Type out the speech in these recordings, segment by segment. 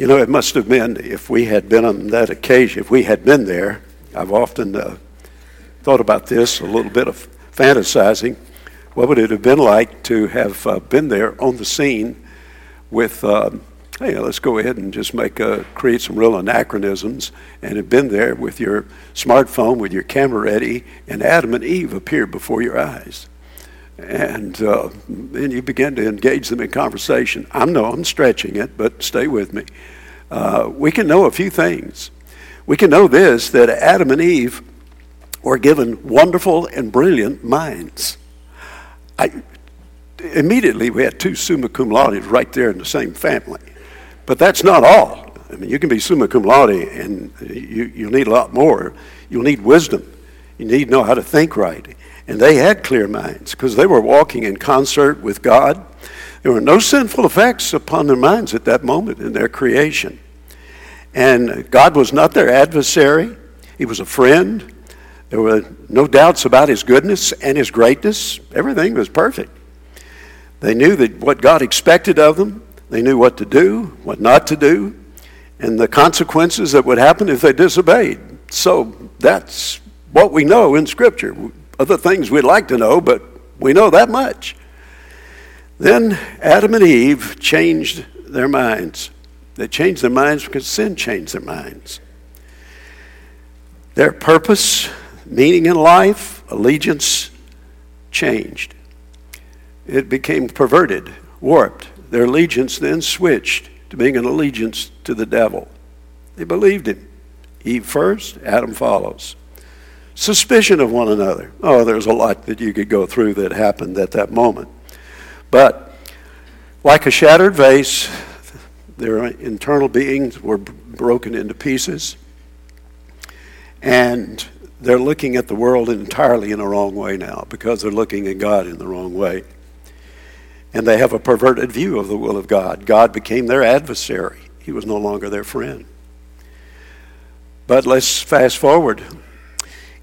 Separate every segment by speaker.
Speaker 1: You know, it must have been, if we had been on that occasion, if we had been there, I've often uh, thought about this, a little bit of fantasizing. What would it have been like to have uh, been there on the scene with, uh, hey, let's go ahead and just make uh, create some real anachronisms, and have been there with your smartphone, with your camera ready, and Adam and Eve appeared before your eyes and uh, then you begin to engage them in conversation. I know I'm stretching it, but stay with me. Uh, we can know a few things. We can know this that Adam and Eve were given wonderful and brilliant minds. I, immediately, we had two summa cum laude right there in the same family. But that's not all. I mean, you can be summa cum laude and you, you need a lot more. You'll need wisdom. You need to know how to think right. And they had clear minds because they were walking in concert with God. There were no sinful effects upon their minds at that moment in their creation. And God was not their adversary, He was a friend. There were no doubts about His goodness and His greatness. Everything was perfect. They knew that what God expected of them, they knew what to do, what not to do, and the consequences that would happen if they disobeyed. So that's what we know in Scripture other things we'd like to know, but we know that much. Then Adam and Eve changed their minds. They changed their minds because sin changed their minds. Their purpose, meaning in life, allegiance changed. It became perverted, warped. Their allegiance then switched to being an allegiance to the devil. They believed him. Eve first, Adam follows suspicion of one another. Oh, there's a lot that you could go through that happened at that moment. But like a shattered vase, their internal beings were broken into pieces. And they're looking at the world entirely in the wrong way now because they're looking at God in the wrong way. And they have a perverted view of the will of God. God became their adversary, He was no longer their friend. But let's fast forward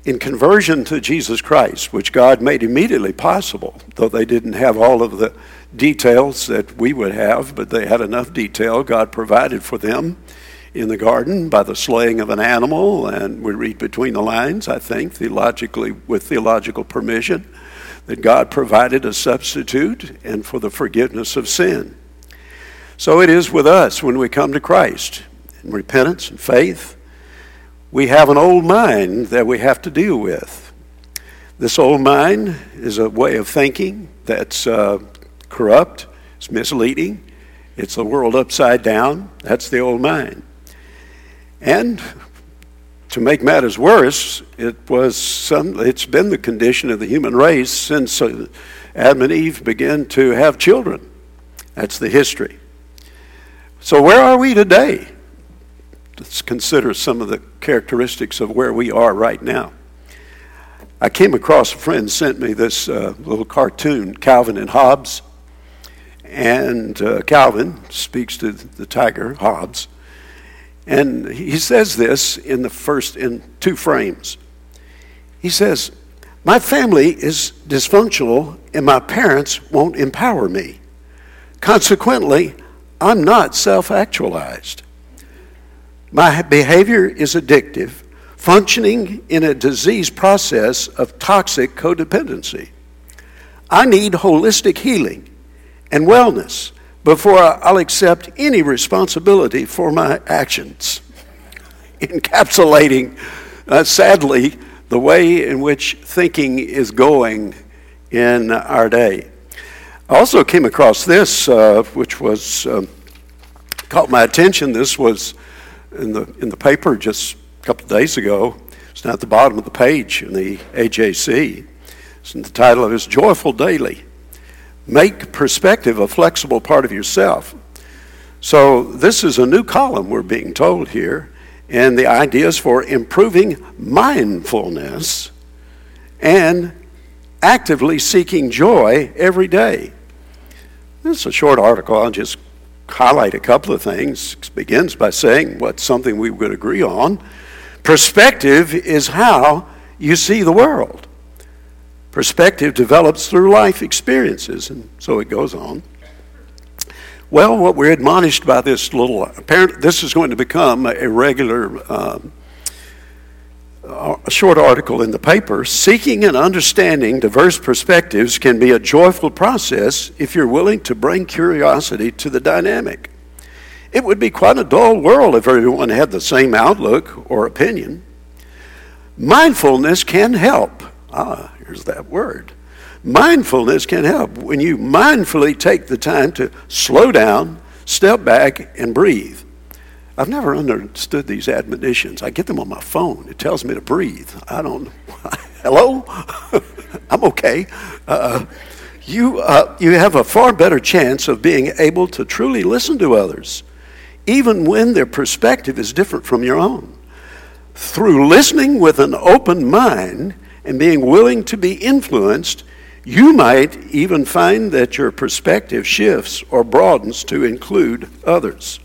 Speaker 1: in conversion to Jesus Christ, which God made immediately possible, though they didn't have all of the details that we would have, but they had enough detail. God provided for them in the garden by the slaying of an animal, and we read between the lines, I think, theologically, with theological permission, that God provided a substitute and for the forgiveness of sin. So it is with us when we come to Christ in repentance and faith we have an old mind that we have to deal with. This old mind is a way of thinking that's uh, corrupt, it's misleading, it's the world upside down. That's the old mind. And to make matters worse, it was some, it's been the condition of the human race since uh, Adam and Eve began to have children. That's the history. So, where are we today? Consider some of the characteristics of where we are right now. I came across a friend sent me this uh, little cartoon, Calvin and Hobbes, and uh, Calvin speaks to the tiger Hobbes, and he says this in the first in two frames. He says, "My family is dysfunctional, and my parents won't empower me. Consequently, I'm not self-actualized." My behavior is addictive, functioning in a disease process of toxic codependency. I need holistic healing and wellness before I'll accept any responsibility for my actions. Encapsulating, uh, sadly, the way in which thinking is going in our day. I also came across this, uh, which was um, caught my attention. This was in the, in the paper just a couple of days ago. It's down at the bottom of the page in the AJC. It's in the title of it Joyful Daily. Make perspective a flexible part of yourself. So, this is a new column we're being told here, and the ideas for improving mindfulness and actively seeking joy every day. This is a short article. I'll just highlight a couple of things. It begins by saying what's something we would agree on. Perspective is how you see the world. Perspective develops through life experiences, and so it goes on. Well, what we're admonished by this little, apparent, this is going to become a regular um, a short article in the paper. Seeking and understanding diverse perspectives can be a joyful process if you're willing to bring curiosity to the dynamic. It would be quite a dull world if everyone had the same outlook or opinion. Mindfulness can help. Ah, here's that word. Mindfulness can help when you mindfully take the time to slow down, step back, and breathe. I've never understood these admonitions. I get them on my phone. It tells me to breathe. I don't. Hello, I'm okay. Uh, you uh, you have a far better chance of being able to truly listen to others, even when their perspective is different from your own. Through listening with an open mind and being willing to be influenced, you might even find that your perspective shifts or broadens to include others.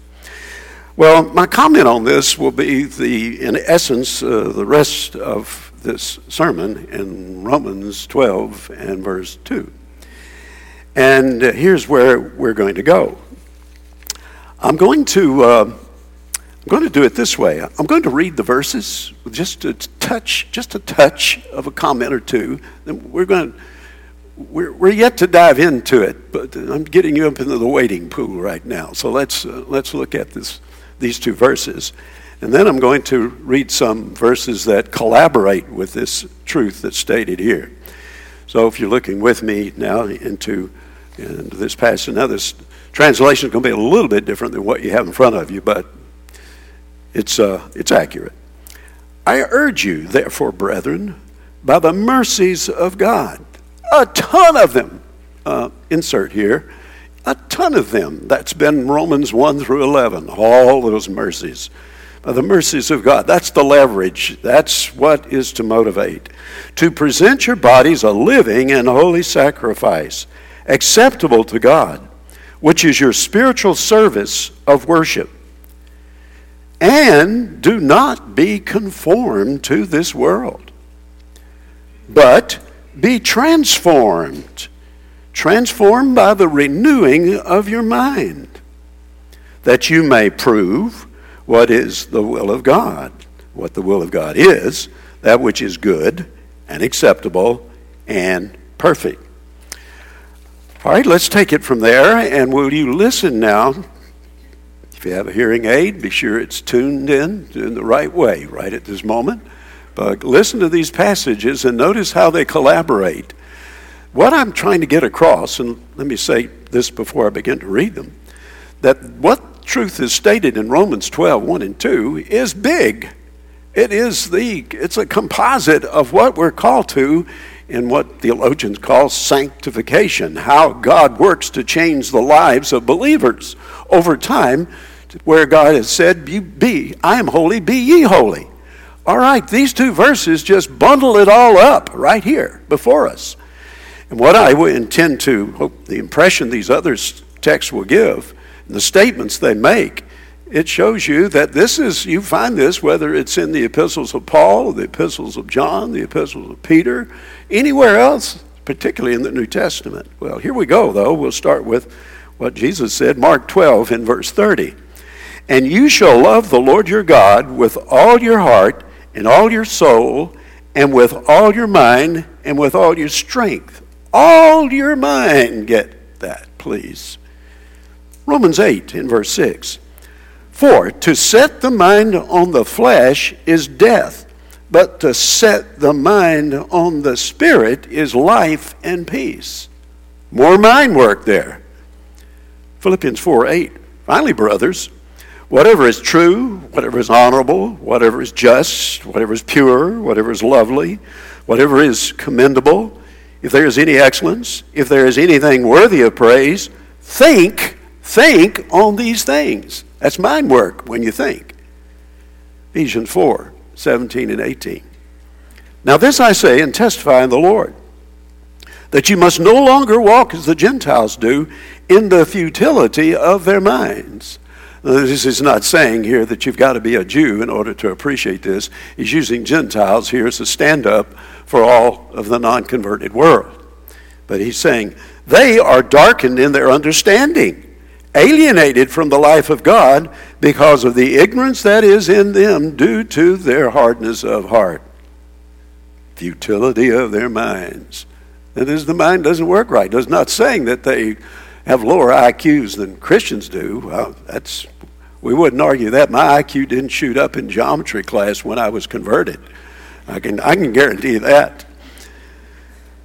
Speaker 1: Well, my comment on this will be the, in essence, uh, the rest of this sermon in Romans 12 and verse 2. And uh, here's where we're going to go. I'm going to uh, I'm going to do it this way. I'm going to read the verses with just a touch, just a touch of a comment or two. Then we're going we're, we're yet to dive into it, but I'm getting you up into the waiting pool right now. So let's uh, let's look at this these two verses. And then I'm going to read some verses that collaborate with this truth that's stated here. So if you're looking with me now into, into this passage, now this translation is going to be a little bit different than what you have in front of you, but it's, uh, it's accurate. I urge you, therefore, brethren, by the mercies of God, a ton of them, uh, insert here, a ton of them. That's been Romans 1 through 11, all those mercies. The mercies of God. That's the leverage. That's what is to motivate. To present your bodies a living and holy sacrifice, acceptable to God, which is your spiritual service of worship. And do not be conformed to this world, but be transformed transformed by the renewing of your mind, that you may prove what is the will of God, what the will of God is, that which is good and acceptable and perfect. All right, let's take it from there, and will you listen now? If you have a hearing aid, be sure it's tuned in in the right way right at this moment. But listen to these passages and notice how they collaborate. What I'm trying to get across, and let me say this before I begin to read them, that what truth is stated in Romans 12, 1 and 2 is big. It is the, it's a composite of what we're called to in what theologians call sanctification, how God works to change the lives of believers over time, where God has said, You be, I am holy, be ye holy. All right, these two verses just bundle it all up right here before us. And what I intend to hope the impression these other texts will give, and the statements they make, it shows you that this is, you find this whether it's in the epistles of Paul, the epistles of John, the epistles of Peter, anywhere else, particularly in the New Testament. Well, here we go, though. We'll start with what Jesus said, Mark 12 in verse 30. And you shall love the Lord your God with all your heart and all your soul and with all your mind and with all your strength all your mind. Get that, please. Romans 8 in verse 6. For to set the mind on the flesh is death, but to set the mind on the spirit is life and peace. More mind work there. Philippians 4 8. Finally, brothers, whatever is true, whatever is honorable, whatever is just, whatever is pure, whatever is lovely, whatever is commendable, if there is any excellence, if there is anything worthy of praise, think, think on these things. That's mind work when you think. Ephesians 4 17 and 18. Now, this I say and testify in the Lord that you must no longer walk as the Gentiles do in the futility of their minds. This is not saying here that you've got to be a Jew in order to appreciate this. He's using Gentiles here as a stand up for all of the non converted world. But he's saying they are darkened in their understanding, alienated from the life of God because of the ignorance that is in them due to their hardness of heart, futility of their minds. That is, the mind doesn't work right. It's not saying that they have lower IQs than Christians do. Well, that's we wouldn't argue that. My IQ didn't shoot up in geometry class when I was converted. I can I can guarantee that.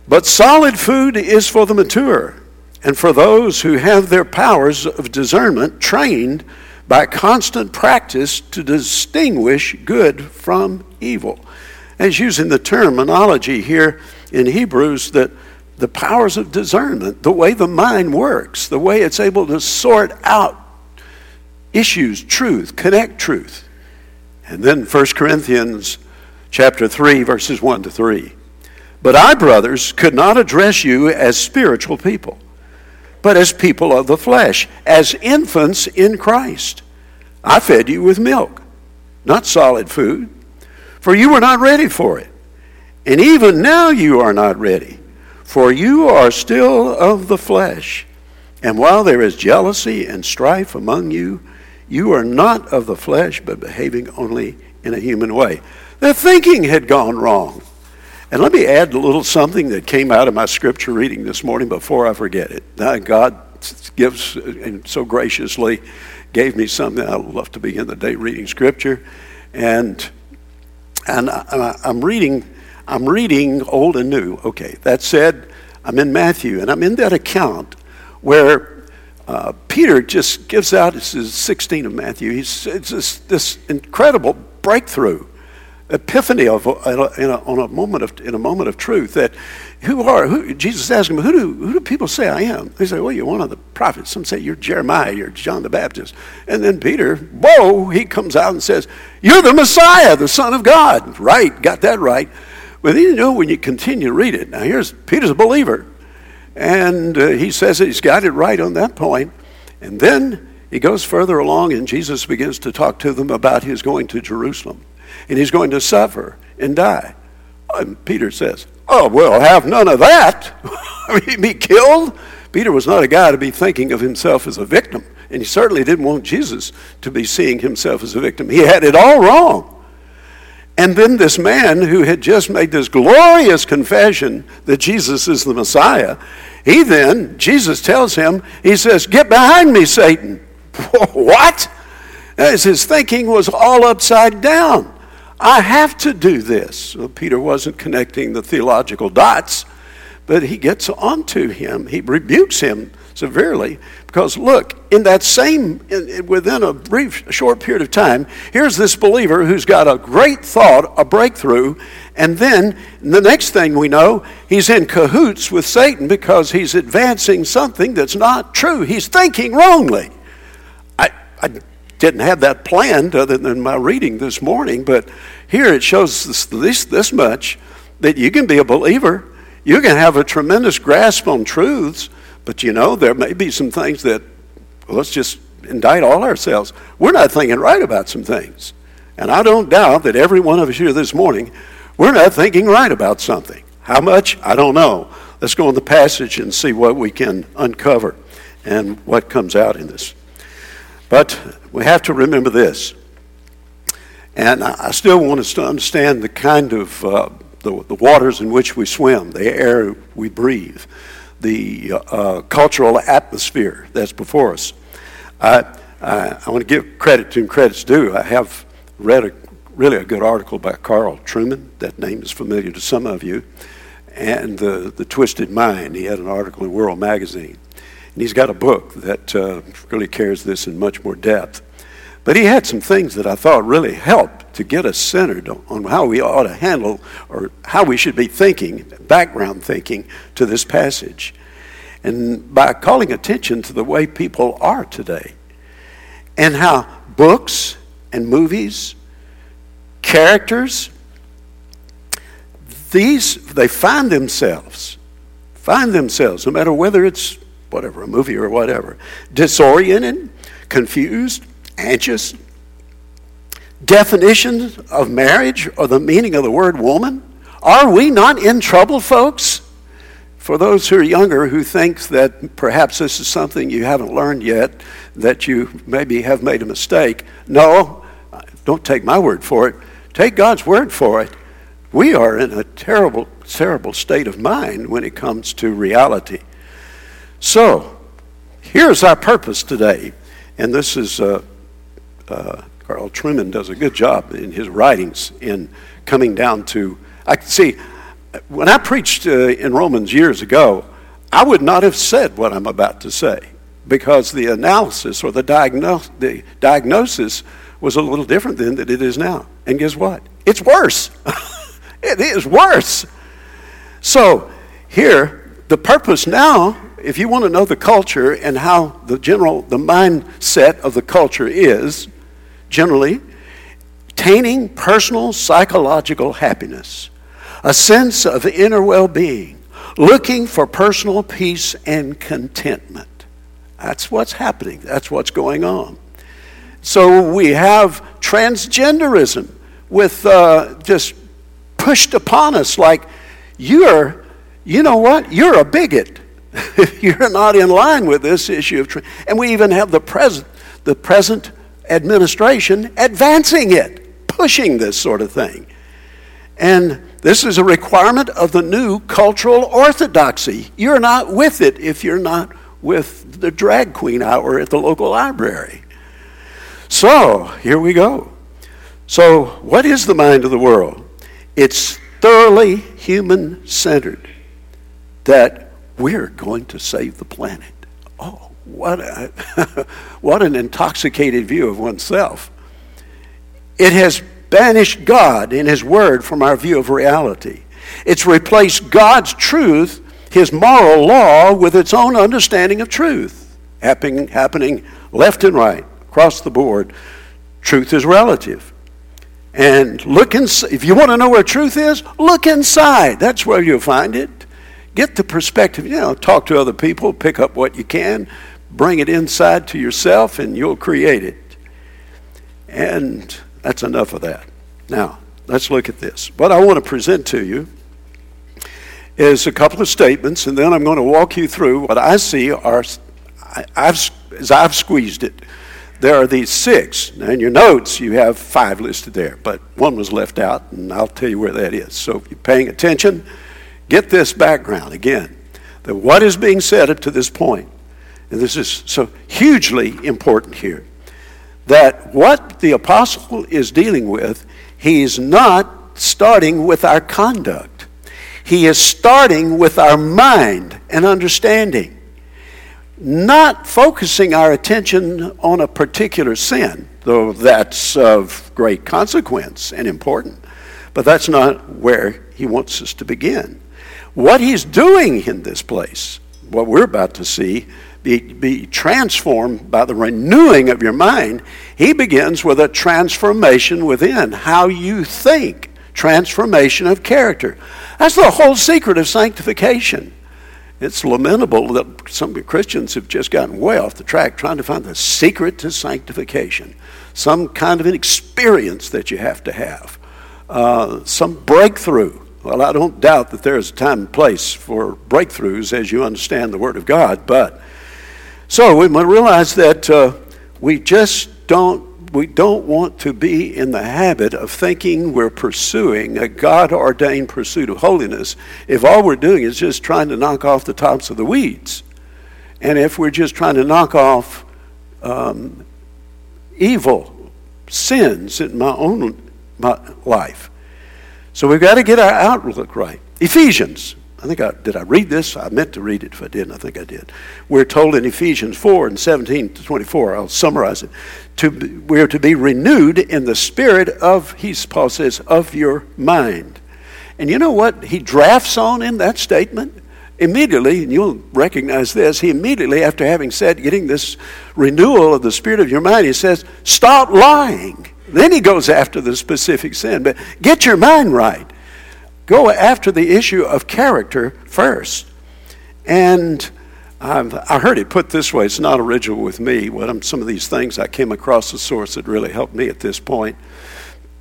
Speaker 1: But solid food is for the mature and for those who have their powers of discernment trained by constant practice to distinguish good from evil. As using the terminology here in Hebrews that the powers of discernment, the way the mind works, the way it's able to sort out issues, truth, connect truth. And then 1 Corinthians chapter 3 verses 1 to 3. But I, brothers, could not address you as spiritual people but as people of the flesh, as infants in Christ. I fed you with milk, not solid food, for you were not ready for it. And even now you are not ready, for you are still of the flesh. And while there is jealousy and strife among you, you are not of the flesh, but behaving only in a human way. Their thinking had gone wrong. And let me add a little something that came out of my scripture reading this morning before I forget it. God gives uh, and so graciously gave me something. I love to begin the day reading scripture, and and I, I'm reading I'm reading old and new. Okay, that said, I'm in Matthew, and I'm in that account where uh, Peter just gives out. This is 16 of Matthew. He's it's this, this incredible breakthrough epiphany of in a, on a moment of in a moment of truth that who are who Jesus asked him who do who do people say I am they say well you're one of the prophets some say you're Jeremiah you're John the Baptist and then Peter whoa he comes out and says you're the Messiah the Son of God right got that right but you know when you continue to read it now here's Peter's a believer and uh, he says that he's got it right on that point and then he goes further along and Jesus begins to talk to them about his going to Jerusalem and he's going to suffer and die. And Peter says, Oh, well, have none of that. I mean, be killed? Peter was not a guy to be thinking of himself as a victim, and he certainly didn't want Jesus to be seeing himself as a victim. He had it all wrong. And then this man who had just made this glorious confession that Jesus is the Messiah, he then, Jesus tells him, he says, Get behind me, Satan. what? As his thinking was all upside down. I have to do this. Well, Peter wasn't connecting the theological dots, but he gets onto him. He rebukes him severely because look in that same in, within a brief short period of time here's this believer who's got a great thought a breakthrough and then the next thing we know he's in cahoots with satan because he's advancing something that's not true he's thinking wrongly i, I didn't have that planned other than my reading this morning, but here it shows this, this, this much that you can be a believer. You can have a tremendous grasp on truths, but you know, there may be some things that, well, let's just indict all ourselves. We're not thinking right about some things. And I don't doubt that every one of us here this morning, we're not thinking right about something. How much? I don't know. Let's go in the passage and see what we can uncover and what comes out in this. But we have to remember this. And I still want us to understand the kind of uh, the, the, waters in which we swim, the air we breathe, the uh, cultural atmosphere that's before us. I, I, I, want to give credit to credit's due. I have read a, really a good article by Carl Trueman. That name is familiar to some of you. And the, the Twisted Mind. He had an article in World Magazine. And he's got a book that uh, really carries this in much more depth. But he had some things that I thought really helped to get us centered on how we ought to handle or how we should be thinking, background thinking to this passage. And by calling attention to the way people are today and how books and movies, characters, these, they find themselves, find themselves, no matter whether it's whatever, a movie or whatever, disoriented, confused, anxious, definitions of marriage or the meaning of the word woman? Are we not in trouble, folks? for those who are younger who think that perhaps this is something you haven't learned yet, that you maybe have made a mistake, no, don't take my word for it. Take God's word for it. We are in a terrible, terrible state of mind when it comes to reality. So, here's our purpose today. And this is, uh, uh, Carl Trueman does a good job in his writings in coming down to, I see, when I preached uh, in Romans years ago, I would not have said what I'm about to say because the analysis or the, diagno- the diagnosis was a little different than it is now. And guess what? It's worse. it is worse. So, here, the purpose now, if you want to know the culture and how the general, the mindset of the culture is, generally, attaining personal psychological happiness, a sense of inner well being, looking for personal peace and contentment. That's what's happening, that's what's going on. So we have transgenderism with uh, just pushed upon us like you're, you know what, you're a bigot. you're not in line with this issue of, tra- and we even have the present, the present administration advancing it, pushing this sort of thing. And this is a requirement of the new cultural orthodoxy. You're not with it if you're not with the drag queen hour at the local library. So, here we go. So, what is the mind of the world? It's thoroughly human centered that we're going to save the planet. What, a, what an intoxicated view of oneself. It has banished God and His Word from our view of reality. It's replaced God's truth, His moral law, with its own understanding of truth, happening, happening left and right across the board, truth is relative. And look inside. If you want to know where truth is, look inside. That's where you'll find it. Get the perspective. You know, talk to other people, pick up what you can, bring it inside to yourself, and you'll create it. And that's enough of that. Now, let's look at this. What I want to present to you is a couple of statements, and then I'm going to walk you through what I see are, I've, as I've squeezed it, there are these six. Now, in your notes, you have five listed there, but one was left out, and I'll tell you where that is. So, if you're paying attention, get this background again that what is being said up to this point, and this is so hugely important here, that what the apostle is dealing with, he's not starting with our conduct, he is starting with our mind and understanding not focusing our attention on a particular sin, though that's of great consequence and important, but that's not where he wants us to begin. What he's doing in this place, what we're about to see, be, be transformed by the renewing of your mind, he begins with a transformation within how you think, transformation of character. That's the whole secret of sanctification. It's lamentable that some Christians have just gotten way off the track trying to find the secret to sanctification, some kind of an experience that you have to have, uh, some breakthrough. Well, I don't doubt that there is a time and place for breakthroughs as you understand the Word of God, but so we must realize that uh, we just don't we don't want to be in the habit of thinking we're pursuing a God ordained pursuit of holiness if all we're doing is just trying to knock off the tops of the weeds. And if we're just trying to knock off um, evil sins in my own my life. So we've got to get our outlook right. Ephesians I think I did I read this? I meant to read it if I didn't. I think I did. We're told in Ephesians 4 and 17 to 24, I'll summarize it. To, we're to be renewed in the spirit of, he, Paul says, of your mind. And you know what he drafts on in that statement? Immediately, and you'll recognize this, he immediately, after having said, getting this renewal of the spirit of your mind, he says, stop lying. Then he goes after the specific sin. But get your mind right go after the issue of character first. And I've, I heard it put this way it's not original with me. What some of these things I came across a source that really helped me at this point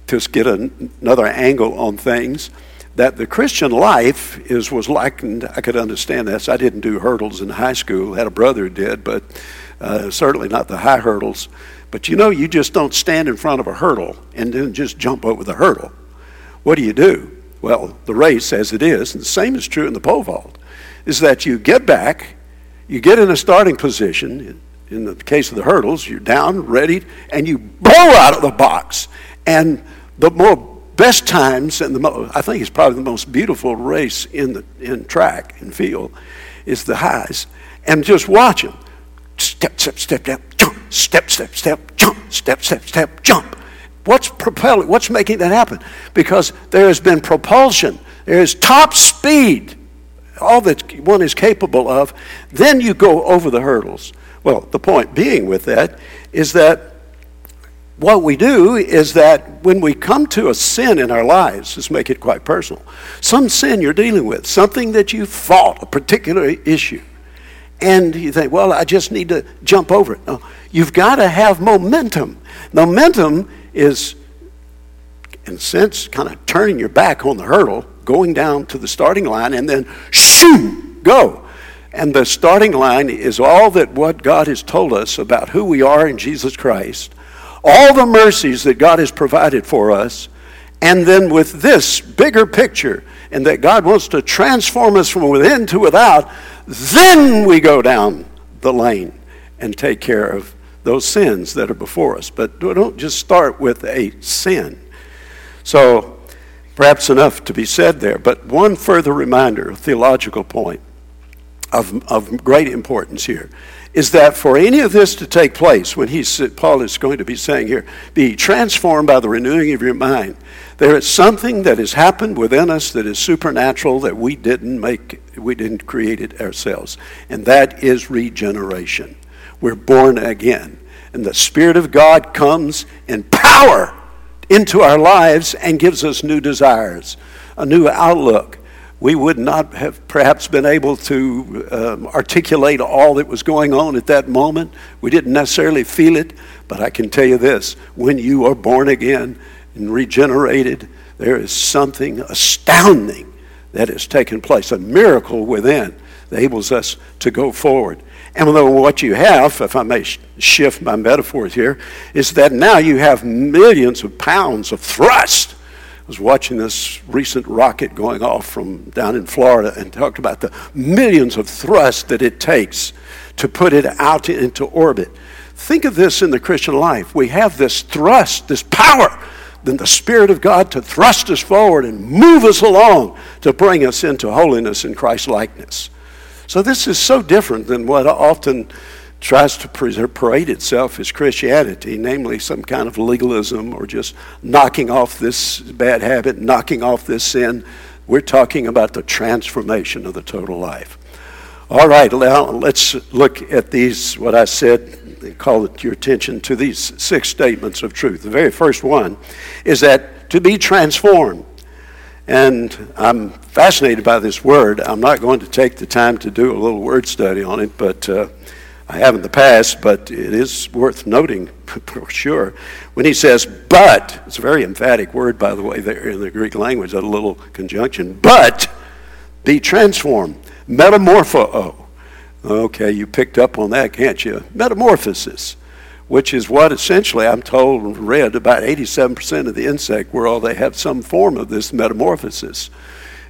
Speaker 1: to get a, another angle on things. that the Christian life is was likened. I could understand this. I didn't do hurdles in high school. Had a brother who did, but uh, certainly not the high hurdles. But you know, you just don't stand in front of a hurdle and then just jump over the hurdle. What do you do? Well, the race, as it is, and the same is true in the pole vault, is that you get back, you get in a starting position. In the case of the hurdles, you're down, ready, and you blow out of the box. And the more best times, and the mo- I think it's probably the most beautiful race in the in track and field, is the highs. And just watch them. Step, step, step, step, jump, step, step, step, jump, step, step, step, jump. What's propelling, what's making that happen? Because there has been propulsion, there is top speed, all that one is capable of. Then you go over the hurdles. Well, the point being with that is that what we do is that when we come to a sin in our lives, let's make it quite personal, some sin you're dealing with, something that you fought, a particular issue, and you think, well, I just need to jump over it. No, you've got to have momentum. Momentum is, in a sense, kind of turning your back on the hurdle, going down to the starting line, and then shoo, go. And the starting line is all that what God has told us about who we are in Jesus Christ, all the mercies that God has provided for us, and then with this bigger picture, and that God wants to transform us from within to without, then we go down the lane and take care of those sins that are before us. But don't just start with a sin. So, perhaps enough to be said there. But one further reminder, a theological point of, of great importance here, is that for any of this to take place, when he's, Paul is going to be saying here, be transformed by the renewing of your mind, there is something that has happened within us that is supernatural that we didn't make, we didn't create it ourselves. And that is regeneration. We're born again. And the Spirit of God comes in power into our lives and gives us new desires, a new outlook. We would not have perhaps been able to um, articulate all that was going on at that moment. We didn't necessarily feel it, but I can tell you this when you are born again and regenerated, there is something astounding that has taken place, a miracle within that enables us to go forward. And what you have, if I may shift my metaphors here, is that now you have millions of pounds of thrust. I was watching this recent rocket going off from down in Florida and talked about the millions of thrust that it takes to put it out into orbit. Think of this in the Christian life. We have this thrust, this power, then the Spirit of God to thrust us forward and move us along to bring us into holiness and Christ likeness. So this is so different than what often tries to parade itself as Christianity, namely some kind of legalism or just knocking off this bad habit, knocking off this sin. We're talking about the transformation of the total life. All right, now let's look at these, what I said, call your attention to these six statements of truth. The very first one is that to be transformed and I'm fascinated by this word. I'm not going to take the time to do a little word study on it, but uh, I have in the past, but it is worth noting for sure. When he says, but, it's a very emphatic word, by the way, there in the Greek language, a little conjunction, but be transformed. Metamorpho. Okay, you picked up on that, can't you? Metamorphosis which is what essentially I'm told read about 87% of the insect world they have some form of this metamorphosis.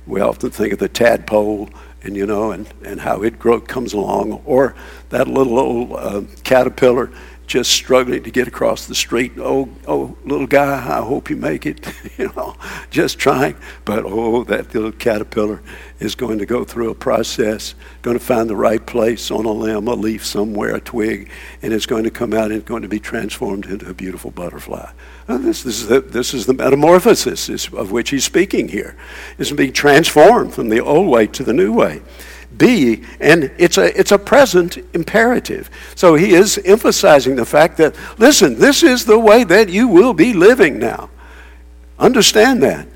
Speaker 1: We often think of the tadpole and you know and, and how it grow, comes along or that little old uh, caterpillar just struggling to get across the street. Oh, oh, little guy, I hope you make it. you know, just trying. But oh, that little caterpillar is going to go through a process, going to find the right place on a limb, a leaf somewhere, a twig, and it's going to come out and it's going to be transformed into a beautiful butterfly. this, this, is the, this is the metamorphosis of which he's speaking here. It's being transformed from the old way to the new way be, and it's a, it's a present imperative. So he is emphasizing the fact that, listen, this is the way that you will be living now. Understand that.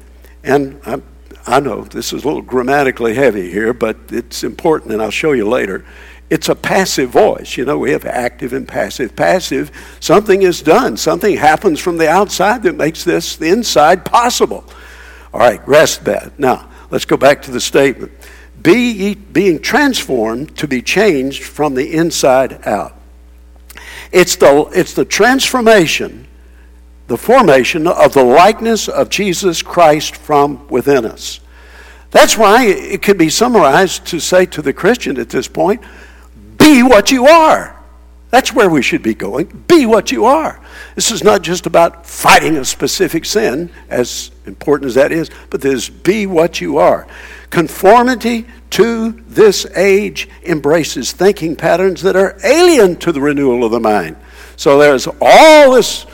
Speaker 1: And I, I know this is a little grammatically heavy here, but it's important, and I'll show you later. It's a passive voice. You know, we have active and passive. Passive, something is done, something happens from the outside that makes this, the inside, possible. All right, rest that. Now, let's go back to the statement. Be being transformed to be changed from the inside out. It's the, it's the transformation, the formation of the likeness of Jesus Christ from within us. That's why it can be summarized to say to the Christian at this point be what you are. That's where we should be going. Be what you are. This is not just about fighting a specific sin, as important as that is, but this be what you are. Conformity to this age embraces thinking patterns that are alien to the renewal of the mind. So there's all this,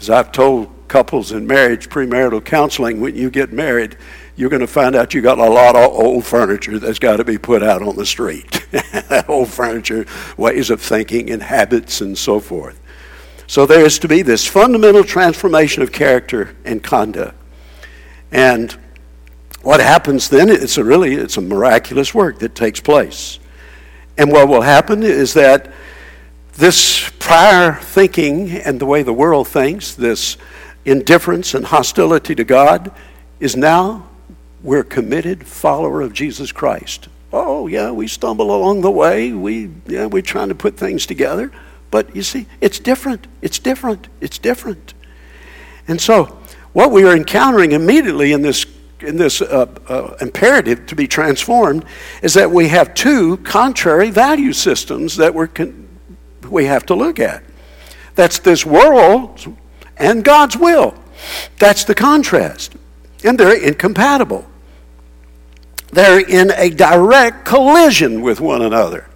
Speaker 1: as I've told couples in marriage, premarital counseling, when you get married, you're going to find out you got a lot of old furniture that's got to be put out on the street. that old furniture, ways of thinking, and habits, and so forth. So there is to be this fundamental transformation of character and conduct. And what happens then, it's a really, it's a miraculous work that takes place. And what will happen is that this prior thinking and the way the world thinks, this indifference and hostility to God, is now we're committed follower of Jesus Christ. Oh, yeah, we stumble along the way. We, yeah, we're trying to put things together. But you see, it's different. It's different. It's different. And so, what we are encountering immediately in this, in this uh, uh, imperative to be transformed is that we have two contrary value systems that we're con- we have to look at. That's this world and God's will. That's the contrast. And they're incompatible. They're in a direct collision with one another.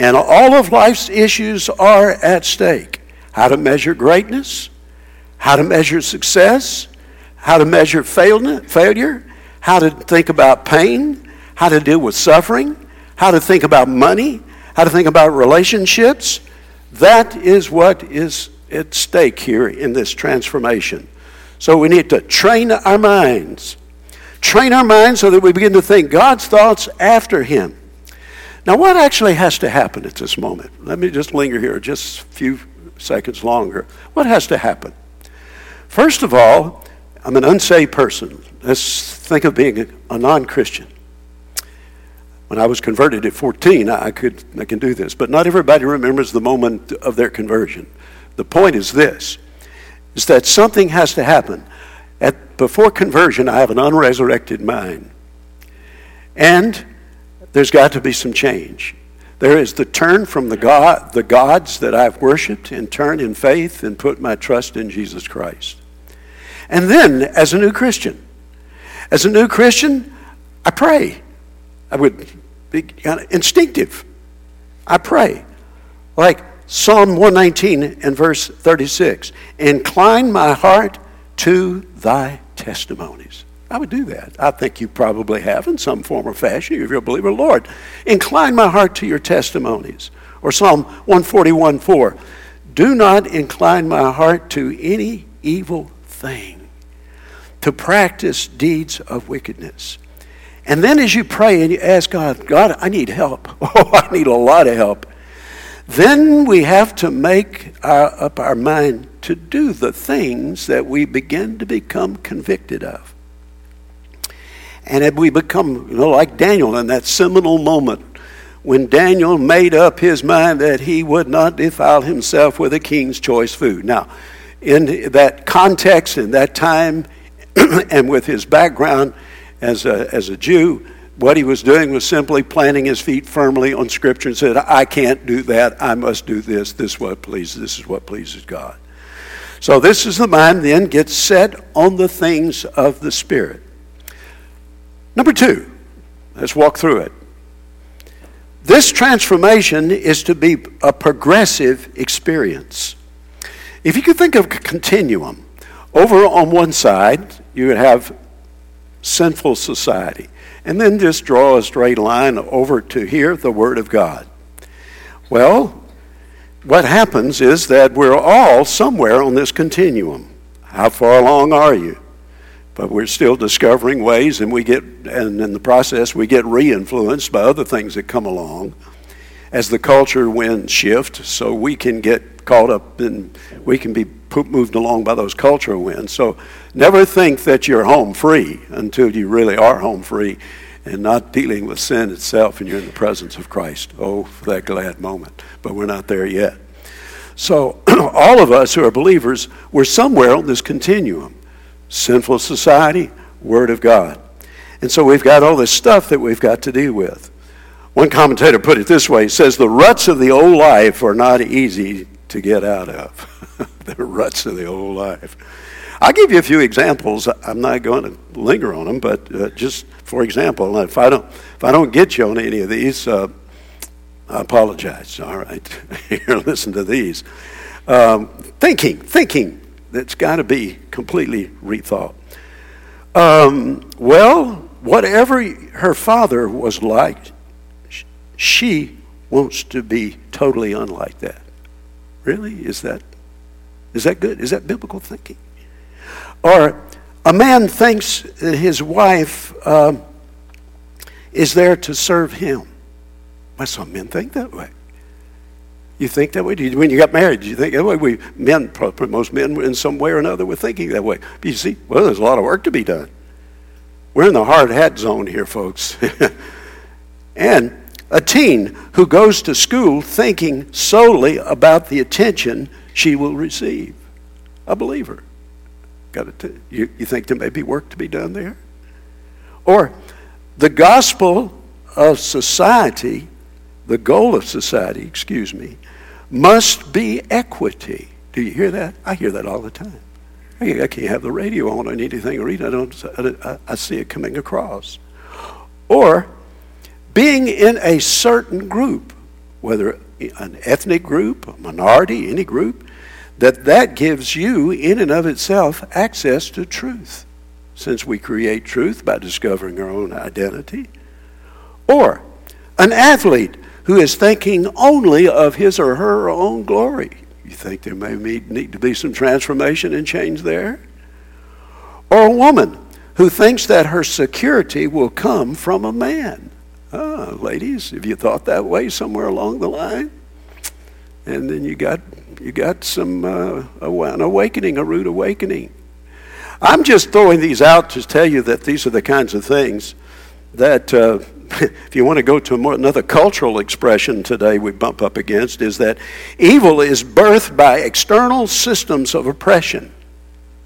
Speaker 1: And all of life's issues are at stake how to measure greatness, how to measure success, how to measure failure, how to think about pain, how to deal with suffering, how to think about money, how to think about relationships. That is what is at stake here in this transformation. So we need to train our minds train our minds so that we begin to think God's thoughts after Him. Now, what actually has to happen at this moment? Let me just linger here just a few seconds longer. What has to happen? First of all, I'm an unsaved person. Let's think of being a non Christian. When I was converted at 14, I, could, I can do this, but not everybody remembers the moment of their conversion. The point is this is that something has to happen. At, before conversion, I have an unresurrected mind. And there's got to be some change. There is the turn from the, God, the gods that I've worshiped and turn in faith and put my trust in Jesus Christ. And then, as a new Christian, as a new Christian, I pray. I would be kind of instinctive. I pray. Like Psalm 119 and verse 36 Incline my heart to thy testimonies. I would do that. I think you probably have in some form or fashion if you're a believer. Lord, incline my heart to your testimonies. Or Psalm 141 4. Do not incline my heart to any evil thing, to practice deeds of wickedness. And then as you pray and you ask God, God, I need help. Oh, I need a lot of help. Then we have to make our, up our mind to do the things that we begin to become convicted of. And if we become, you know, like Daniel in that seminal moment when Daniel made up his mind that he would not defile himself with a king's choice food. Now, in that context, in that time, and with his background as a, as a Jew, what he was doing was simply planting his feet firmly on Scripture and said, I can't do that. I must do this. This is what pleases. This is what pleases God. So this is the mind then gets set on the things of the Spirit. Number two, let's walk through it. This transformation is to be a progressive experience. If you could think of a continuum, over on one side, you would have sinful society and then just draw a straight line over to here, the Word of God. Well, what happens is that we're all somewhere on this continuum. How far along are you? But we're still discovering ways, and we get, and in the process, we get re-influenced by other things that come along as the culture winds shift. So we can get caught up in, we can be moved along by those cultural winds. So never think that you're home free until you really are home free and not dealing with sin itself and you're in the presence of Christ. Oh, for that glad moment. But we're not there yet. So all of us who are believers, we're somewhere on this continuum sinful society, Word of God. And so we've got all this stuff that we've got to deal with. One commentator put it this way he says, The ruts of the old life are not easy to get out of. the ruts of the old life. I'll give you a few examples. I'm not going to linger on them, but uh, just for example, if I don't if I don't get you on any of these, uh, I apologize. All right, here, listen to these. Um, thinking, thinking. That's got to be completely rethought. Um, well, whatever her father was like, she wants to be totally unlike that. Really? Is that is that good? Is that biblical thinking? Or a man thinks that his wife uh, is there to serve him. Well, some men think that way. You think that way? When you got married, you think that way? We men, most men, in some way or another, were thinking that way. But you see, well, there's a lot of work to be done. We're in the hard hat zone here, folks. and a teen who goes to school thinking solely about the attention she will receive. A believer. Got to, you, you think there may be work to be done there? Or the gospel of society, the goal of society, excuse me, must be equity. Do you hear that? I hear that all the time. I can't have the radio on or anything read. I don't. I, I see it coming across. Or being in a certain group, whether an ethnic group, a minority, any group, that that gives you in and of itself access to truth, since we create truth by discovering our own identity. Or an athlete who is thinking only of his or her own glory. You think there may need to be some transformation and change there? Or a woman who thinks that her security will come from a man. Ah, ladies, have you thought that way somewhere along the line? And then you got you got some uh, an awakening, a rude awakening. I'm just throwing these out to tell you that these are the kinds of things that uh, if you want to go to more, another cultural expression today we bump up against, is that evil is birthed by external systems of oppression.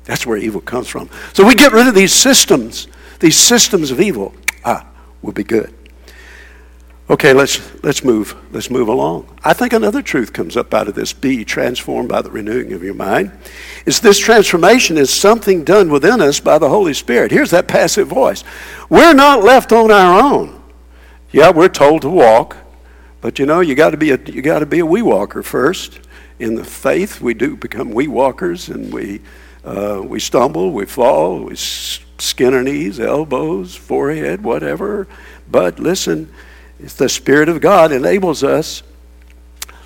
Speaker 1: That's where evil comes from. So we get rid of these systems, these systems of evil. Ah, we'll be good. Okay, let's let's move let's move along. I think another truth comes up out of this: be transformed by the renewing of your mind. Is this transformation is something done within us by the Holy Spirit? Here's that passive voice: We're not left on our own. Yeah, we're told to walk, but you know, you got to be a you got to be a wee walker first. In the faith, we do become wee walkers, and we uh, we stumble, we fall, we skin our knees, elbows, forehead, whatever. But listen, it's the Spirit of God enables us.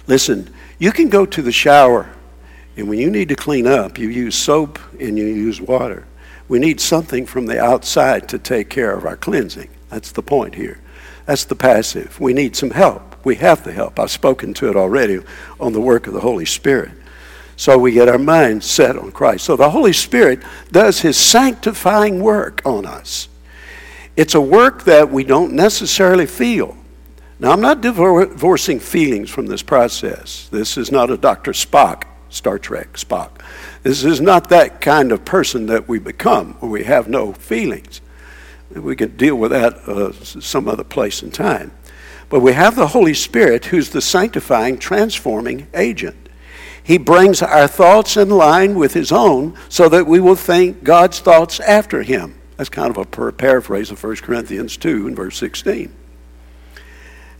Speaker 1: Listen, you can go to the shower, and when you need to clean up, you use soap and you use water. We need something from the outside to take care of our cleansing. That's the point here. That's the passive. We need some help. We have the help. I've spoken to it already on the work of the Holy Spirit. So we get our mind set on Christ. So the Holy Spirit does his sanctifying work on us. It's a work that we don't necessarily feel. Now, I'm not divorcing feelings from this process. This is not a Dr. Spock, Star Trek Spock. This is not that kind of person that we become, where we have no feelings. We can deal with that uh, some other place and time. But we have the Holy Spirit who's the sanctifying, transforming agent. He brings our thoughts in line with His own so that we will think God's thoughts after Him. That's kind of a paraphrase of 1 Corinthians 2 and verse 16.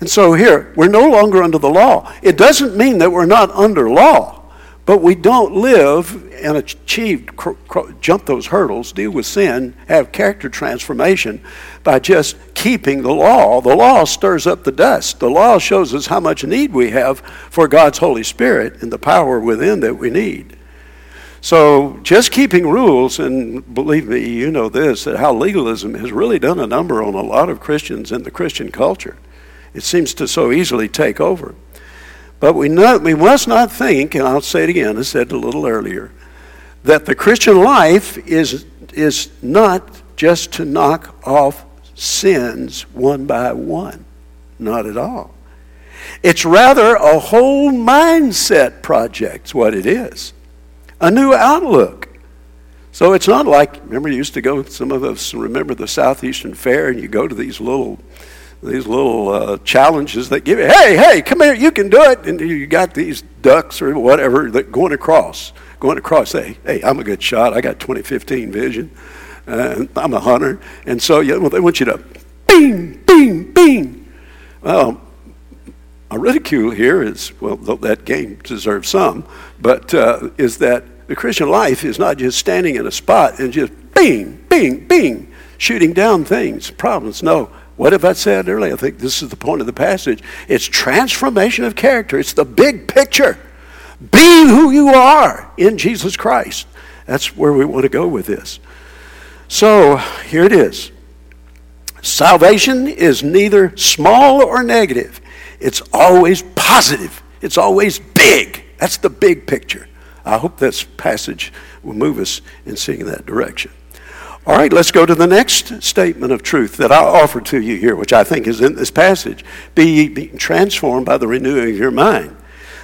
Speaker 1: And so here, we're no longer under the law. It doesn't mean that we're not under law. But we don't live and achieve, jump those hurdles, deal with sin, have character transformation by just keeping the law. The law stirs up the dust. The law shows us how much need we have for God's Holy Spirit and the power within that we need. So just keeping rules, and believe me, you know this, that how legalism has really done a number on a lot of Christians in the Christian culture. It seems to so easily take over. But we, know, we must not think, and I'll say it again, I said it a little earlier, that the Christian life is, is not just to knock off sins one by one. Not at all. It's rather a whole mindset project, what it is. A new outlook. So it's not like, remember, you used to go, some of us remember the Southeastern Fair, and you go to these little these little uh, challenges that give you, hey, hey, come here, you can do it. And you got these ducks or whatever that going across, going across. Hey, hey, I'm a good shot. I got 2015 vision. Uh, I'm a hunter. And so you, well, they want you to bing, bing, bing. Well, a ridicule here is, well, that game deserves some, but uh, is that the Christian life is not just standing in a spot and just bing, bing, bing, shooting down things, problems. No. What have I said earlier? I think this is the point of the passage. It's transformation of character. It's the big picture. Be who you are in Jesus Christ. That's where we want to go with this. So here it is. Salvation is neither small or negative. It's always positive. It's always big. That's the big picture. I hope this passage will move us in seeing that direction. All right, let's go to the next statement of truth that I offer to you here, which I think is in this passage. Be ye being transformed by the renewing of your mind.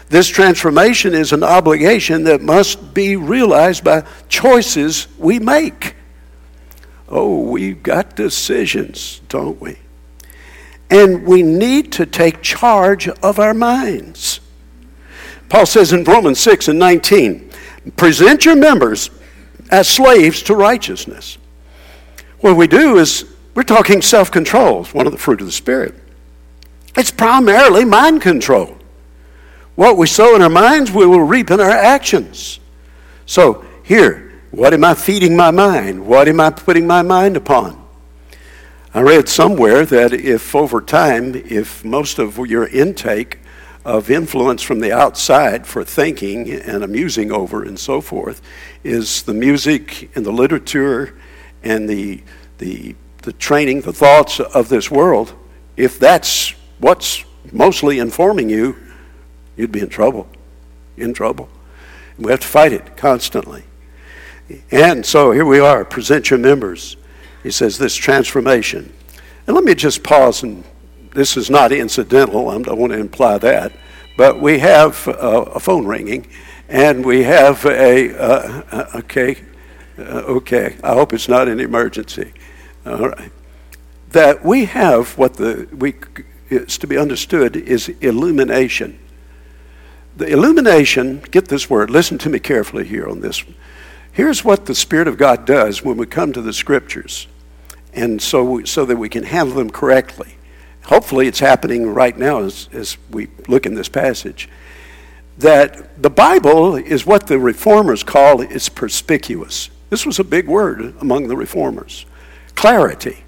Speaker 1: This transformation is an obligation that must be realized by choices we make. Oh, we've got decisions, don't we? And we need to take charge of our minds. Paul says in Romans 6 and 19, present your members as slaves to righteousness. What we do is we're talking self control, one of the fruit of the Spirit. It's primarily mind control. What we sow in our minds, we will reap in our actions. So, here, what am I feeding my mind? What am I putting my mind upon? I read somewhere that if over time, if most of your intake of influence from the outside for thinking and amusing over and so forth is the music and the literature and the, the, the training, the thoughts of this world, if that's what's mostly informing you, you'd be in trouble. In trouble. we have to fight it constantly. And so here we are, present your members. He says this transformation. And let me just pause, and this is not incidental, I don't want to imply that, but we have a phone ringing, and we have a, uh, okay, uh, okay, I hope it's not an emergency. All right. That we have what the, we, is to be understood is illumination. The illumination, get this word, listen to me carefully here on this. Here's what the Spirit of God does when we come to the Scriptures, and so, we, so that we can handle them correctly. Hopefully, it's happening right now as, as we look in this passage. That the Bible is what the reformers call it's perspicuous. This was a big word among the reformers. Clarity.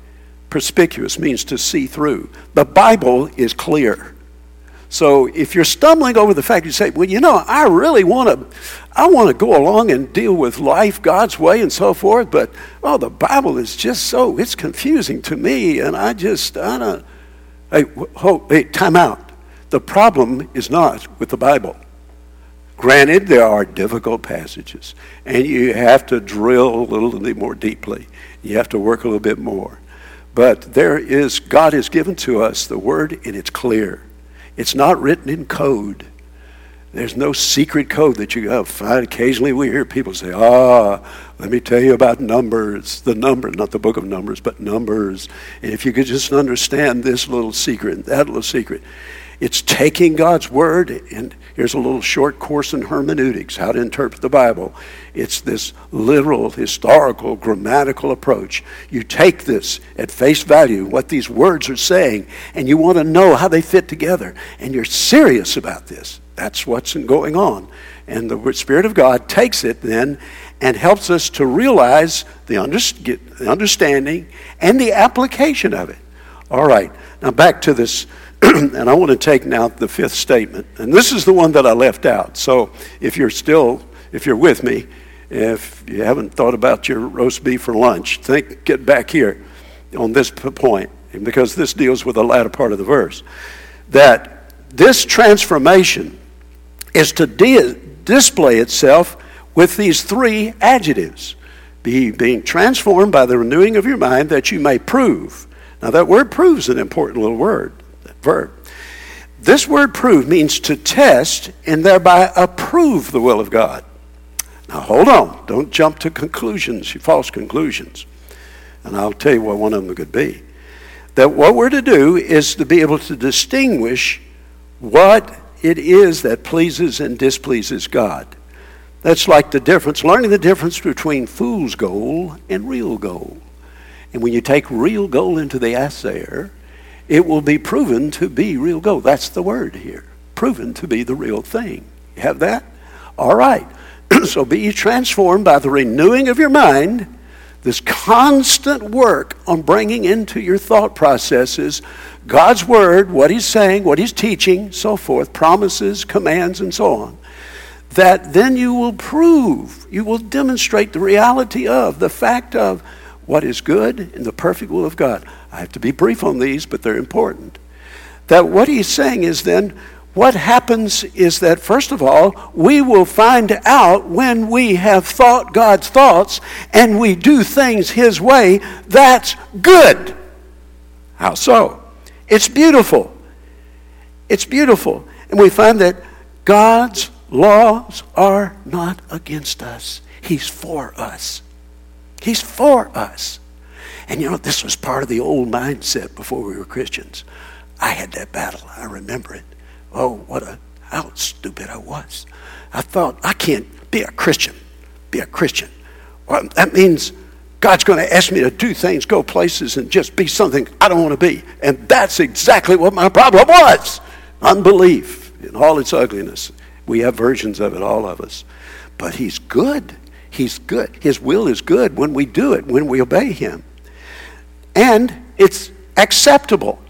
Speaker 1: Perspicuous means to see through. The Bible is clear. So if you're stumbling over the fact you say, well, you know, I really want to, I want to go along and deal with life God's way and so forth, but oh, the Bible is just so it's confusing to me, and I just I don't. Hey, ho, hey, time out. The problem is not with the Bible. Granted, there are difficult passages, and you have to drill a little bit more deeply. You have to work a little bit more. But there is, God has given to us the Word, and it's clear. It's not written in code. There's no secret code that you have. find. Occasionally we hear people say, ah, let me tell you about numbers. The number, not the book of numbers, but numbers. And if you could just understand this little secret that little secret. It's taking God's word, and here's a little short course in hermeneutics, how to interpret the Bible. It's this literal, historical, grammatical approach. You take this at face value, what these words are saying, and you want to know how they fit together, and you're serious about this. That's what's going on. And the Spirit of God takes it then and helps us to realize the understanding and the application of it. All right, now back to this and I want to take now the fifth statement. And this is the one that I left out. So if you're still, if you're with me, if you haven't thought about your roast beef for lunch, think, get back here on this point, because this deals with the latter part of the verse. That this transformation is to di- display itself with these three adjectives be being transformed by the renewing of your mind that you may prove. Now, that word proves an important little word, verb. This word prove means to test and thereby approve the will of God. Now, hold on. Don't jump to conclusions, false conclusions. And I'll tell you what one of them could be. That what we're to do is to be able to distinguish what it is that pleases and displeases God. That's like the difference, learning the difference between fool's gold and real gold. And when you take real gold into the assayer, it will be proven to be real gold. That's the word here. Proven to be the real thing. You have that? All right. so be transformed by the renewing of your mind, this constant work on bringing into your thought processes God's word, what He's saying, what He's teaching, so forth, promises, commands, and so on that then you will prove, you will demonstrate the reality of, the fact of what is good in the perfect will of God. I have to be brief on these, but they're important. That what he's saying is then, what happens is that, first of all, we will find out when we have thought God's thoughts and we do things His way, that's good. How so? It's beautiful. It's beautiful. And we find that God's Laws are not against us, He's for us. He's for us. And you know, this was part of the old mindset before we were Christians. I had that battle. I remember it. Oh, what a how stupid I was. I thought I can't be a Christian. Be a Christian. Well, that means God's going to ask me to do things, go places, and just be something I don't want to be. And that's exactly what my problem was unbelief in all its ugliness. We have versions of it, all of us. But He's good. He's good. His will is good when we do it, when we obey Him. And it's acceptable.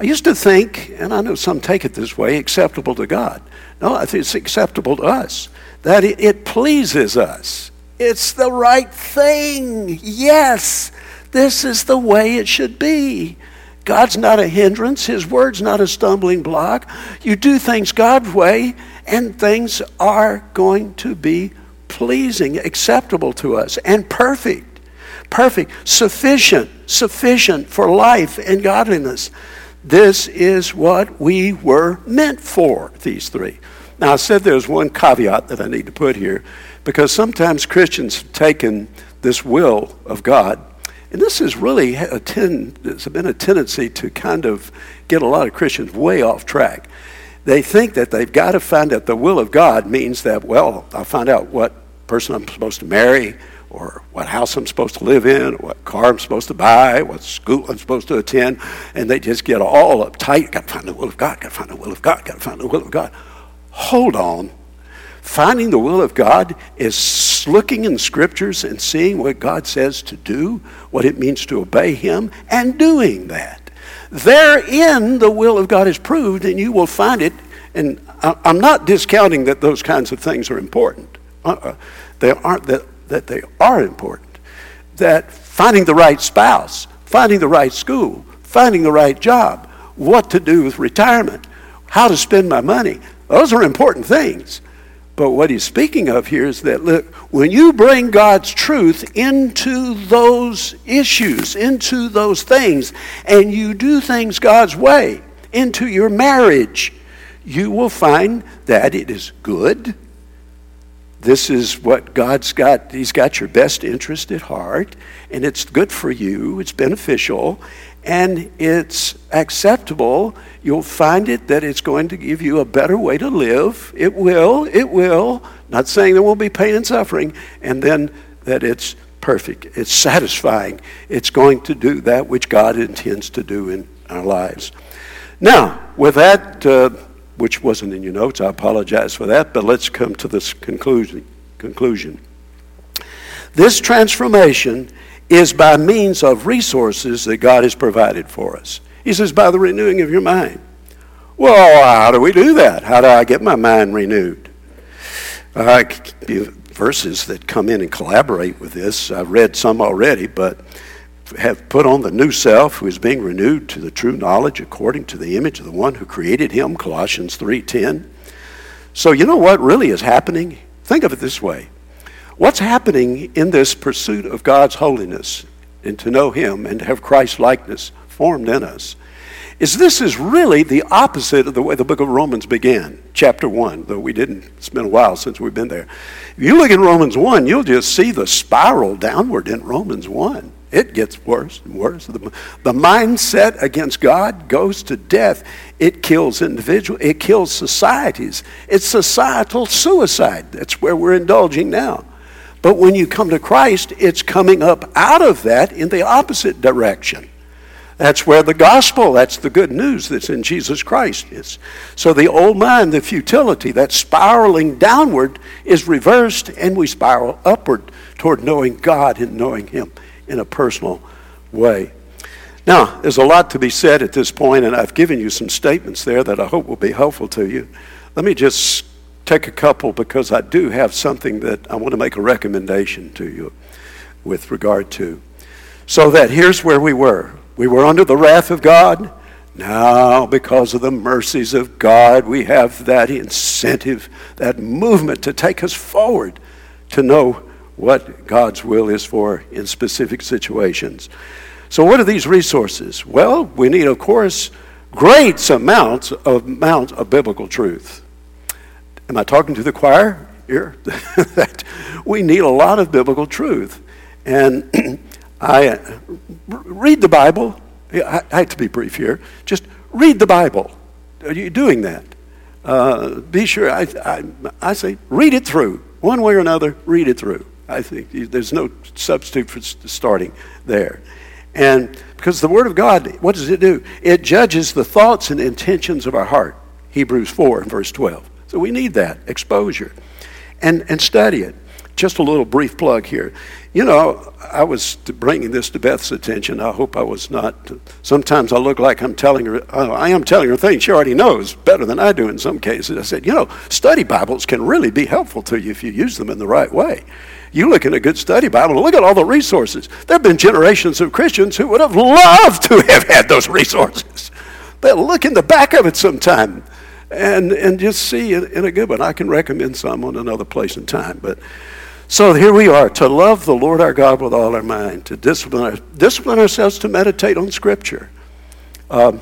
Speaker 1: I used to think, and I know some take it this way, acceptable to God. No, I think it's acceptable to us, that it, it pleases us. It's the right thing. Yes, this is the way it should be. God's not a hindrance, His word's not a stumbling block. You do things God's way, and things are going to be pleasing, acceptable to us, and perfect. Perfect, sufficient, sufficient for life and godliness. This is what we were meant for, these three. Now, I said there's one caveat that I need to put here because sometimes Christians have taken this will of God, and this is really a ten, there's been a tendency to kind of get a lot of Christians way off track they think that they've got to find out the will of God means that, well, I'll find out what person I'm supposed to marry, or what house I'm supposed to live in, what car I'm supposed to buy, what school I'm supposed to attend, and they just get all uptight. Got to find the will of God, got to find the will of God, got to find the will of God. Hold on. Finding the will of God is looking in scriptures and seeing what God says to do, what it means to obey Him, and doing that. Therein, the will of God is proved, and you will find it. And I'm not discounting that those kinds of things are important. Uh-uh. They aren't that, that they are important. That finding the right spouse, finding the right school, finding the right job, what to do with retirement, how to spend my money, those are important things. But what he's speaking of here is that look, when you bring God's truth into those issues, into those things, and you do things God's way, into your marriage, you will find that it is good. This is what God's got. He's got your best interest at heart, and it's good for you, it's beneficial, and it's acceptable, you'll find it that it's going to give you a better way to live. It will, it will. Not saying there won't be pain and suffering, and then that it's perfect, it's satisfying, it's going to do that which God intends to do in our lives. Now, with that, uh, which wasn't in your notes, I apologize for that, but let's come to this conclusion. conclusion. This transformation is by means of resources that God has provided for us. He says, by the renewing of your mind. Well, how do we do that? How do I get my mind renewed? I Uh, verses that come in and collaborate with this. I've read some already, but have put on the new self who is being renewed to the true knowledge according to the image of the one who created him, Colossians 3:10. So you know what really is happening? Think of it this way. What's happening in this pursuit of God's holiness and to know Him and to have Christ likeness formed in us is this is really the opposite of the way the book of Romans began, chapter 1, though we didn't, it's been a while since we've been there. If you look in Romans 1, you'll just see the spiral downward in Romans 1. It gets worse and worse. The, the mindset against God goes to death. It kills individuals, it kills societies. It's societal suicide. That's where we're indulging now. But when you come to Christ, it's coming up out of that in the opposite direction. That's where the gospel, that's the good news that's in Jesus Christ is. So the old mind, the futility, that spiraling downward is reversed and we spiral upward toward knowing God and knowing Him in a personal way. Now, there's a lot to be said at this point, and I've given you some statements there that I hope will be helpful to you. Let me just take a couple because I do have something that I want to make a recommendation to you with regard to. So that here's where we were. We were under the wrath of God. Now, because of the mercies of God, we have that incentive, that movement to take us forward to know what God's will is for in specific situations. So, what are these resources? Well, we need, of course, great amounts of amounts of biblical truth. Am I talking to the choir here? we need a lot of biblical truth. And I read the Bible. I, I have to be brief here. Just read the Bible. Are you doing that? Uh, be sure. I, I, I say read it through. One way or another, read it through. I think there's no substitute for starting there. And because the Word of God, what does it do? It judges the thoughts and intentions of our heart. Hebrews 4 and verse 12. So we need that exposure and, and study it. Just a little brief plug here. You know, I was bringing this to Beth's attention. I hope I was not. Sometimes I look like I'm telling her, I am telling her things she already knows better than I do in some cases. I said, you know, study Bibles can really be helpful to you if you use them in the right way. You look in a good study Bible, and look at all the resources. There have been generations of Christians who would have loved to have had those resources. They'll look in the back of it sometime and, and just see in, in a good one. I can recommend some on another place and time. But so here we are to love the Lord our God with all our mind, to discipline, our, discipline ourselves to meditate on Scripture. Um,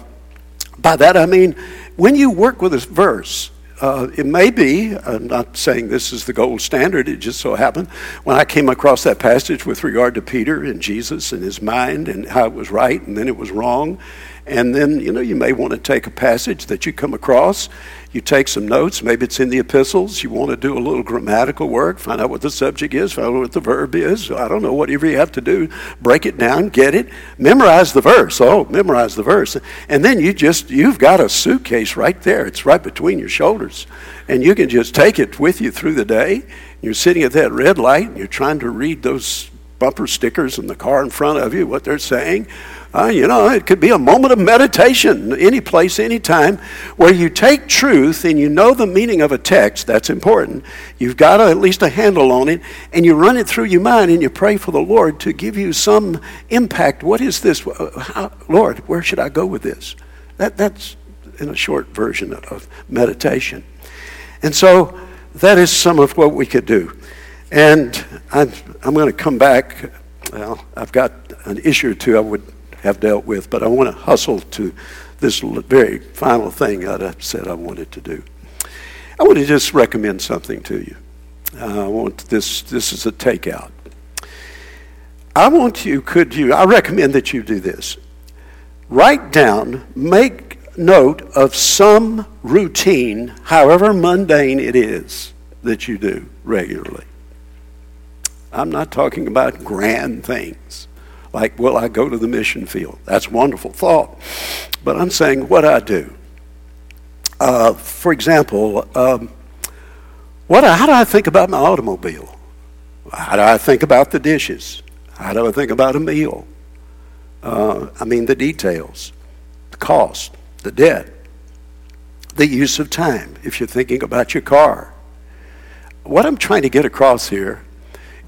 Speaker 1: by that I mean, when you work with this verse, uh, it may be, I'm not saying this is the gold standard, it just so happened, when I came across that passage with regard to Peter and Jesus and his mind and how it was right and then it was wrong, and then, you know, you may want to take a passage that you come across. You take some notes. Maybe it's in the epistles. You want to do a little grammatical work, find out what the subject is, find out what the verb is. I don't know, whatever you have to do. Break it down, get it, memorize the verse. Oh, memorize the verse. And then you just, you've got a suitcase right there. It's right between your shoulders. And you can just take it with you through the day. You're sitting at that red light and you're trying to read those bumper stickers in the car in front of you, what they're saying. Uh, you know, it could be a moment of meditation, any place, any time, where you take truth and you know the meaning of a text. That's important. You've got a, at least a handle on it, and you run it through your mind and you pray for the Lord to give you some impact. What is this? How, Lord, where should I go with this? That, that's in a short version of meditation. And so that is some of what we could do. And I'm, I'm going to come back. Well, I've got an issue or two I would have dealt with, but I want to hustle to this very final thing that I said I wanted to do. I want to just recommend something to you. Uh, I want this. This is a takeout. I want you. Could you? I recommend that you do this. Write down. Make note of some routine, however mundane it is, that you do regularly. I'm not talking about grand things like, will I go to the mission field? That's a wonderful thought. But I'm saying what I do. Uh, for example, um, what, how do I think about my automobile? How do I think about the dishes? How do I think about a meal? Uh, I mean, the details, the cost, the debt, the use of time, if you're thinking about your car. What I'm trying to get across here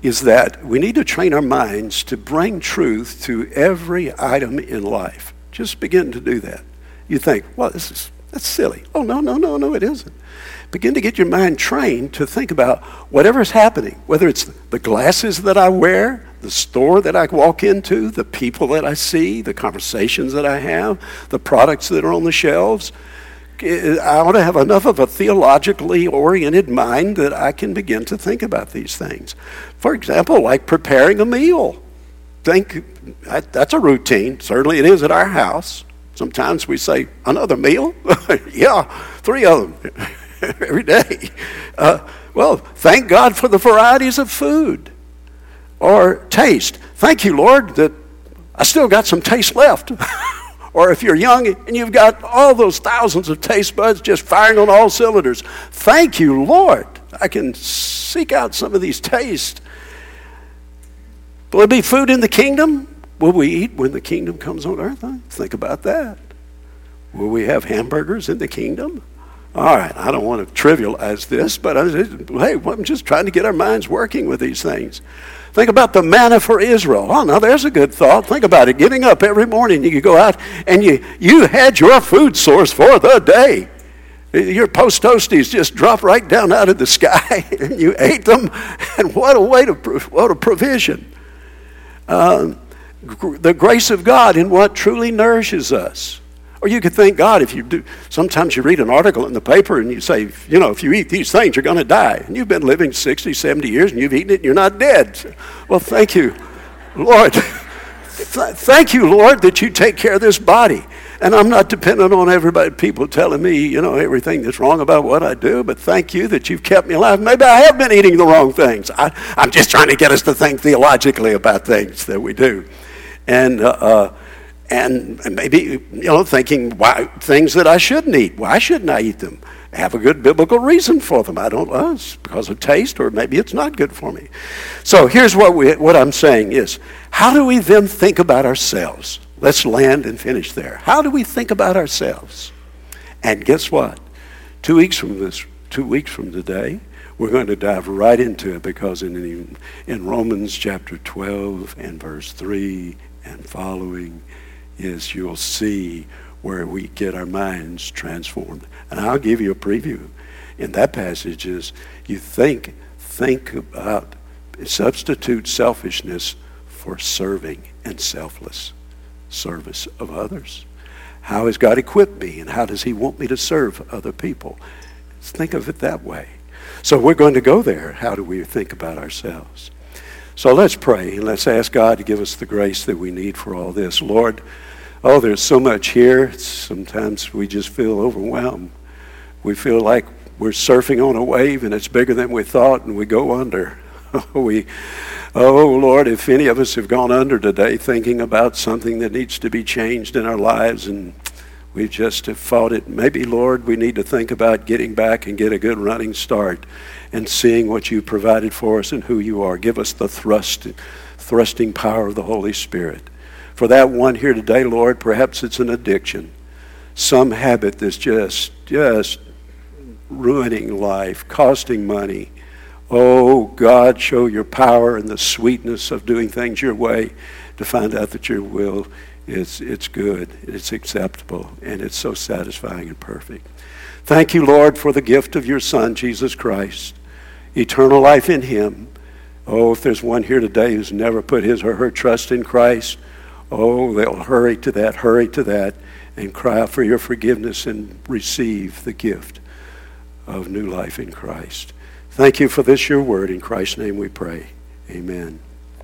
Speaker 1: is that we need to train our minds to bring truth to every item in life. Just begin to do that. You think, well, this is That's silly. Oh, no, no, no, no, it isn't. Begin to get your mind trained to think about whatever's happening, whether it's the glasses that I wear, the store that I walk into, the people that I see, the conversations that I have, the products that are on the shelves. I want to have enough of a theologically oriented mind that I can begin to think about these things. For example, like preparing a meal. Think that's a routine. Certainly it is at our house. Sometimes we say, another meal? yeah, three of them every day. Uh, well, thank God for the varieties of food or taste. Thank you, Lord, that I still got some taste left. or if you're young and you've got all those thousands of taste buds just firing on all cylinders, thank you, Lord. I can seek out some of these tastes. Will it be food in the kingdom? Will we eat when the kingdom comes on earth? Think about that. Will we have hamburgers in the kingdom? All right, I don't want to trivialize this, but I, hey, I'm just trying to get our minds working with these things. Think about the manna for Israel. Oh, now there's a good thought. Think about it. Getting up every morning, you go out and you, you had your food source for the day. Your post toasties just dropped right down out of the sky and you ate them. And what a way to, what a provision. Um, the grace of God in what truly nourishes us. Or you could thank God if you do. Sometimes you read an article in the paper and you say, you know, if you eat these things, you're going to die. And you've been living 60, 70 years and you've eaten it and you're not dead. Well, thank you, Lord. thank you, Lord, that you take care of this body. And I'm not dependent on everybody, people telling me, you know, everything that's wrong about what I do, but thank you that you've kept me alive. Maybe I have been eating the wrong things. I, am just trying to get us to think theologically about things that we do. And, uh, uh, and maybe, you know, thinking why, things that I shouldn't eat. Why shouldn't I eat them? I Have a good biblical reason for them. I don't know. It's because of taste, or maybe it's not good for me. So here's what, we, what I'm saying is, how do we then think about ourselves? Let's land and finish there. How do we think about ourselves? And guess what? Two weeks from this, two weeks from today, we're going to dive right into it because in, in Romans chapter 12 and verse 3 and following, is you'll see where we get our minds transformed. And I'll give you a preview. In that passage is you think, think about, substitute selfishness for serving and selfless service of others. How has God equipped me and how does he want me to serve other people? Think of it that way. So we're going to go there. How do we think about ourselves? So let's pray and let's ask God to give us the grace that we need for all this. Lord, oh, there's so much here. Sometimes we just feel overwhelmed. We feel like we're surfing on a wave and it's bigger than we thought and we go under. Oh, we, oh, Lord, if any of us have gone under today thinking about something that needs to be changed in our lives and we just have fought it, maybe, Lord, we need to think about getting back and get a good running start and seeing what you provided for us and who you are. Give us the thrust, thrusting power of the Holy Spirit. For that one here today, Lord, perhaps it's an addiction, some habit that's just, just ruining life, costing money. Oh, God, show your power and the sweetness of doing things your way to find out that your will is it's good, it's acceptable, and it's so satisfying and perfect. Thank you, Lord, for the gift of your Son, Jesus Christ eternal life in Him. Oh, if there's one here today who's never put his or her trust in Christ, oh, they'll hurry to that, hurry to that, and cry out for your forgiveness and receive the gift of new life in Christ. Thank you for this, your word. In Christ's name we pray. Amen.